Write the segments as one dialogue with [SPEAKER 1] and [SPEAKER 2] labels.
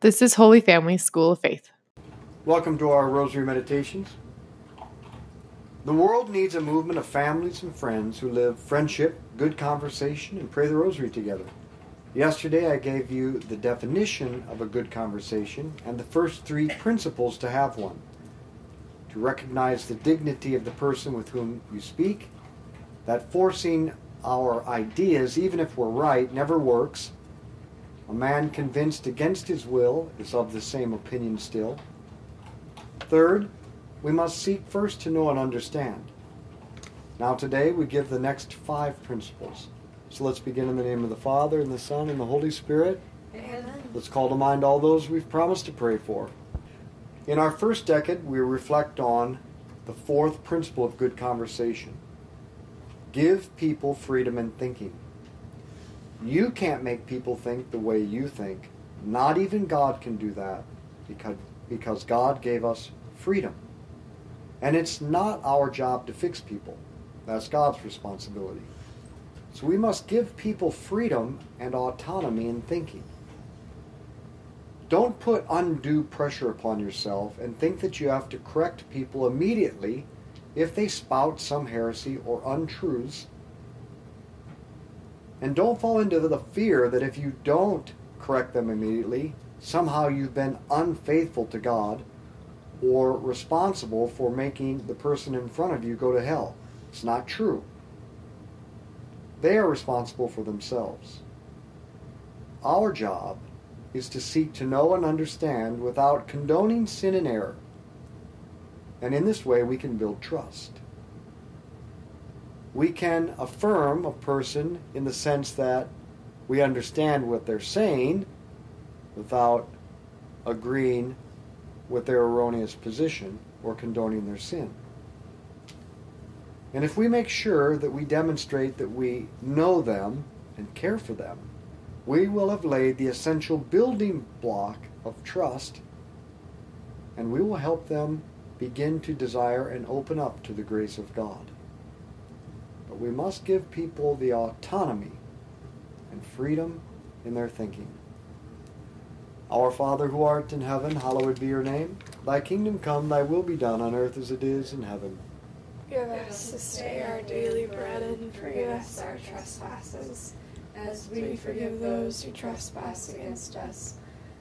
[SPEAKER 1] This is Holy Family School of Faith.
[SPEAKER 2] Welcome to our Rosary Meditations. The world needs a movement of families and friends who live friendship, good conversation, and pray the Rosary together. Yesterday I gave you the definition of a good conversation and the first three principles to have one. To recognize the dignity of the person with whom you speak, that forcing our ideas, even if we're right, never works, a man convinced against his will is of the same opinion still. Third, we must seek first to know and understand. Now, today we give the next five principles. So let's begin in the name of the Father, and the Son, and the Holy Spirit.
[SPEAKER 3] Amen.
[SPEAKER 2] Let's call to mind all those we've promised to pray for. In our first decade, we reflect on the fourth principle of good conversation give people freedom in thinking. You can't make people think the way you think. Not even God can do that because, because God gave us freedom. And it's not our job to fix people. That's God's responsibility. So we must give people freedom and autonomy in thinking. Don't put undue pressure upon yourself and think that you have to correct people immediately if they spout some heresy or untruths and don't fall into the fear that if you don't correct them immediately, somehow you've been unfaithful to God or responsible for making the person in front of you go to hell. It's not true. They are responsible for themselves. Our job is to seek to know and understand without condoning sin and error. And in this way, we can build trust we can affirm a person in the sense that we understand what they're saying without agreeing with their erroneous position or condoning their sin. And if we make sure that we demonstrate that we know them and care for them, we will have laid the essential building block of trust and we will help them begin to desire and open up to the grace of God we must give people the autonomy and freedom in their thinking. Our Father who art in heaven, hallowed be your name. Thy kingdom come, thy will be done on earth as it is in heaven.
[SPEAKER 3] Give us this day our daily bread and forgive us our trespasses, as we forgive those who trespass against us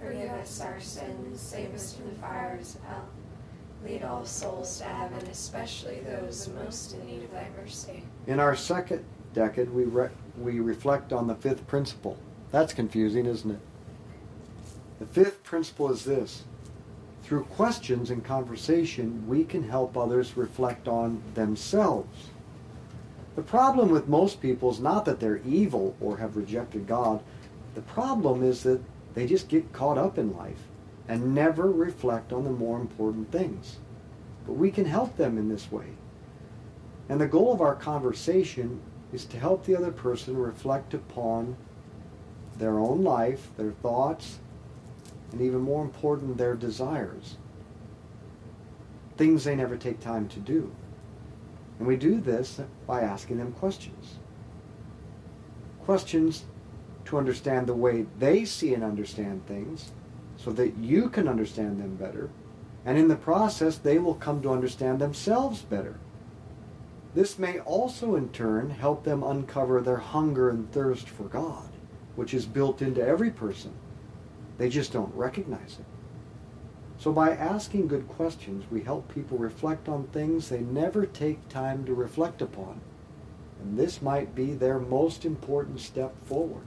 [SPEAKER 3] Forgive us our sins, save us from the fires of hell. Lead all souls to heaven, especially those most in need of thy mercy.
[SPEAKER 2] in our second decade, we, re- we reflect on the fifth principle. That's confusing, isn't it? The fifth principle is this through questions and conversation, we can help others reflect on themselves. The problem with most people is not that they're evil or have rejected God. The problem is that they just get caught up in life and never reflect on the more important things. But we can help them in this way. And the goal of our conversation is to help the other person reflect upon their own life, their thoughts, and even more important, their desires. Things they never take time to do. And we do this by asking them questions. Questions to understand the way they see and understand things so that you can understand them better. And in the process, they will come to understand themselves better. This may also, in turn, help them uncover their hunger and thirst for God, which is built into every person. They just don't recognize it. So, by asking good questions, we help people reflect on things they never take time to reflect upon. And this might be their most important step forward.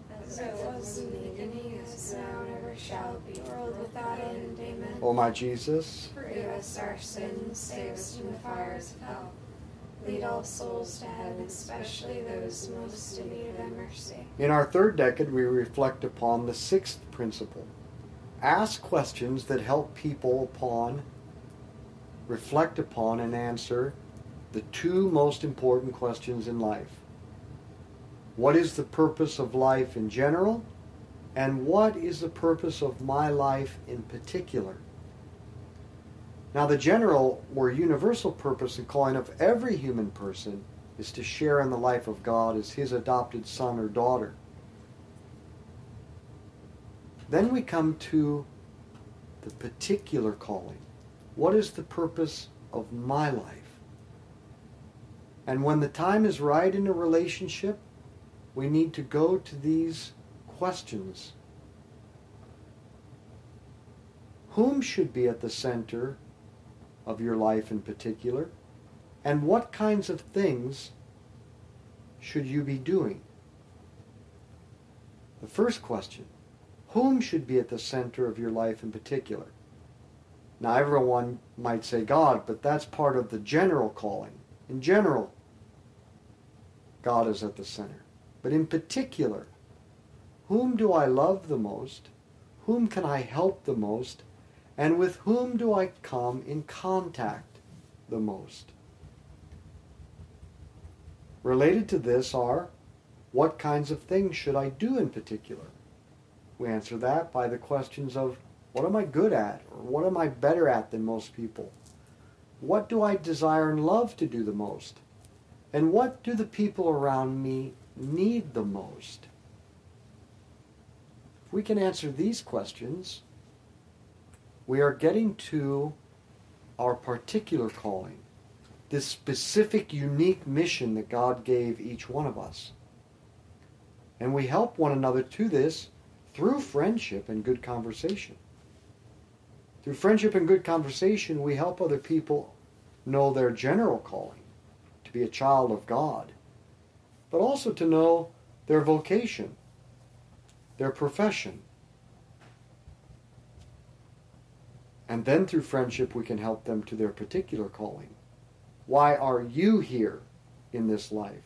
[SPEAKER 3] As it was in the beginning, is now, and ever shall be, world without end. Amen.
[SPEAKER 2] O my Jesus,
[SPEAKER 3] Forgive us our sins, save us from the fires of hell. Lead all souls to heaven, especially those most in need of thy mercy.
[SPEAKER 2] in our third decade, we reflect upon the sixth principle. Ask questions that help people upon, reflect upon, and answer the two most important questions in life. What is the purpose of life in general? And what is the purpose of my life in particular? Now, the general or universal purpose and calling of every human person is to share in the life of God as his adopted son or daughter. Then we come to the particular calling. What is the purpose of my life? And when the time is right in a relationship, we need to go to these questions. Whom should be at the center of your life in particular? And what kinds of things should you be doing? The first question whom should be at the center of your life in particular? Now, everyone might say God, but that's part of the general calling. In general, God is at the center. But in particular, whom do I love the most? Whom can I help the most? And with whom do I come in contact the most? Related to this are what kinds of things should I do in particular? We answer that by the questions of what am I good at or what am I better at than most people? What do I desire and love to do the most? And what do the people around me need the most? If we can answer these questions, we are getting to our particular calling, this specific, unique mission that God gave each one of us. And we help one another to this through friendship and good conversation. Through friendship and good conversation, we help other people know their general calling to be a child of God, but also to know their vocation, their profession. And then through friendship, we can help them to their particular calling. Why are you here in this life?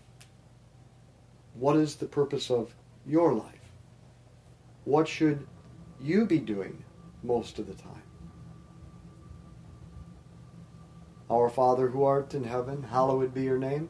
[SPEAKER 2] What is the purpose of your life? What should you be doing most of the time? Our Father who art in heaven, hallowed be your name.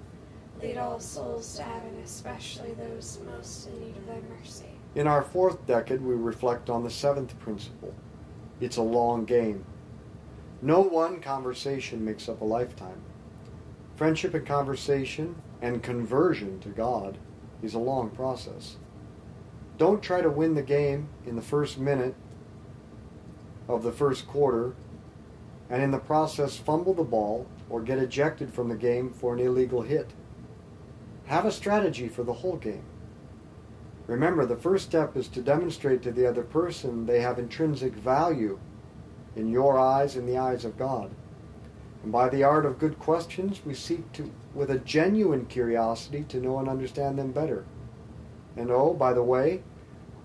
[SPEAKER 3] Lead all souls to heaven, especially those most in need of thy mercy.
[SPEAKER 2] In our fourth decade, we reflect on the seventh principle it's a long game. No one conversation makes up a lifetime. Friendship and conversation and conversion to God is a long process. Don't try to win the game in the first minute of the first quarter and in the process fumble the ball or get ejected from the game for an illegal hit. Have a strategy for the whole game. Remember, the first step is to demonstrate to the other person they have intrinsic value in your eyes and the eyes of God. And by the art of good questions, we seek to, with a genuine curiosity, to know and understand them better. And oh, by the way,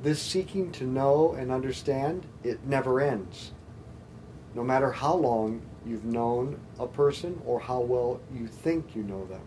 [SPEAKER 2] this seeking to know and understand, it never ends. No matter how long you've known a person or how well you think you know them.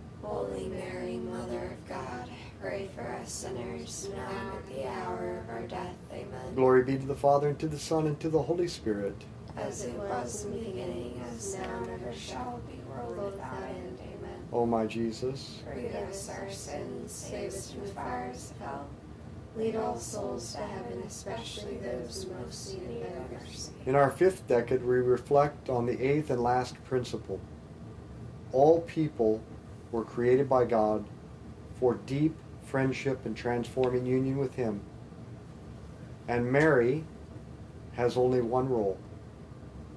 [SPEAKER 3] Holy Mary, Mother of God, pray for us sinners, now and at the hour of our death. Amen.
[SPEAKER 2] Glory be to the Father, and to the Son, and to the Holy Spirit.
[SPEAKER 3] As it was in the beginning, as now and ever shall be, world without end. Amen.
[SPEAKER 2] O my Jesus,
[SPEAKER 3] Forgive us our sins, save us from the fires of hell. Lead all souls to heaven, especially those most in need of mercy.
[SPEAKER 2] in our fifth decade, we reflect on the eighth and last principle. All people were created by God for deep friendship and transforming union with Him. And Mary has only one role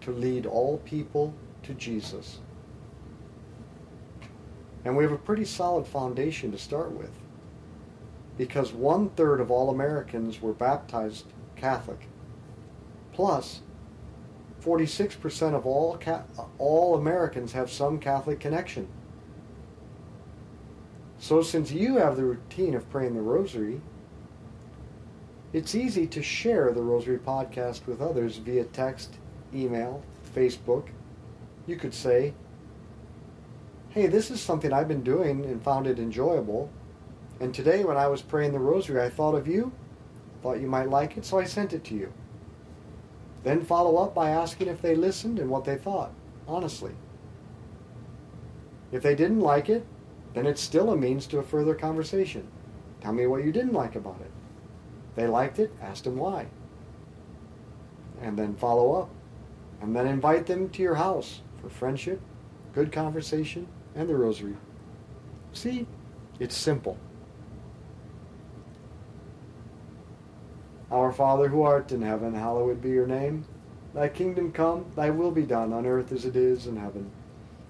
[SPEAKER 2] to lead all people to Jesus. And we have a pretty solid foundation to start with because one third of all Americans were baptized Catholic. Plus, 46% of all, all Americans have some Catholic connection. So, since you have the routine of praying the Rosary, it's easy to share the Rosary podcast with others via text, email, Facebook. You could say, Hey, this is something I've been doing and found it enjoyable. And today, when I was praying the Rosary, I thought of you, thought you might like it, so I sent it to you. Then follow up by asking if they listened and what they thought, honestly. If they didn't like it, then it's still a means to a further conversation. Tell me what you didn't like about it. They liked it, ask them why. And then follow up. And then invite them to your house for friendship, good conversation, and the rosary. See, it's simple. Our Father who art in heaven, hallowed be your name. Thy kingdom come, thy will be done on earth as it is in heaven.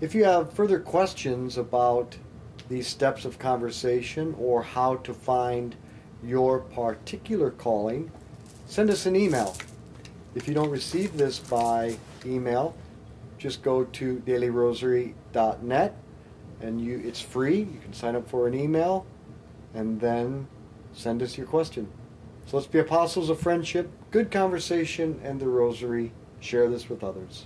[SPEAKER 2] If you have further questions about these steps of conversation or how to find your particular calling, send us an email. If you don't receive this by email, just go to dailyrosary.net and you it's free. You can sign up for an email and then send us your question. So let's be apostles of friendship, good conversation, and the rosary. Share this with others.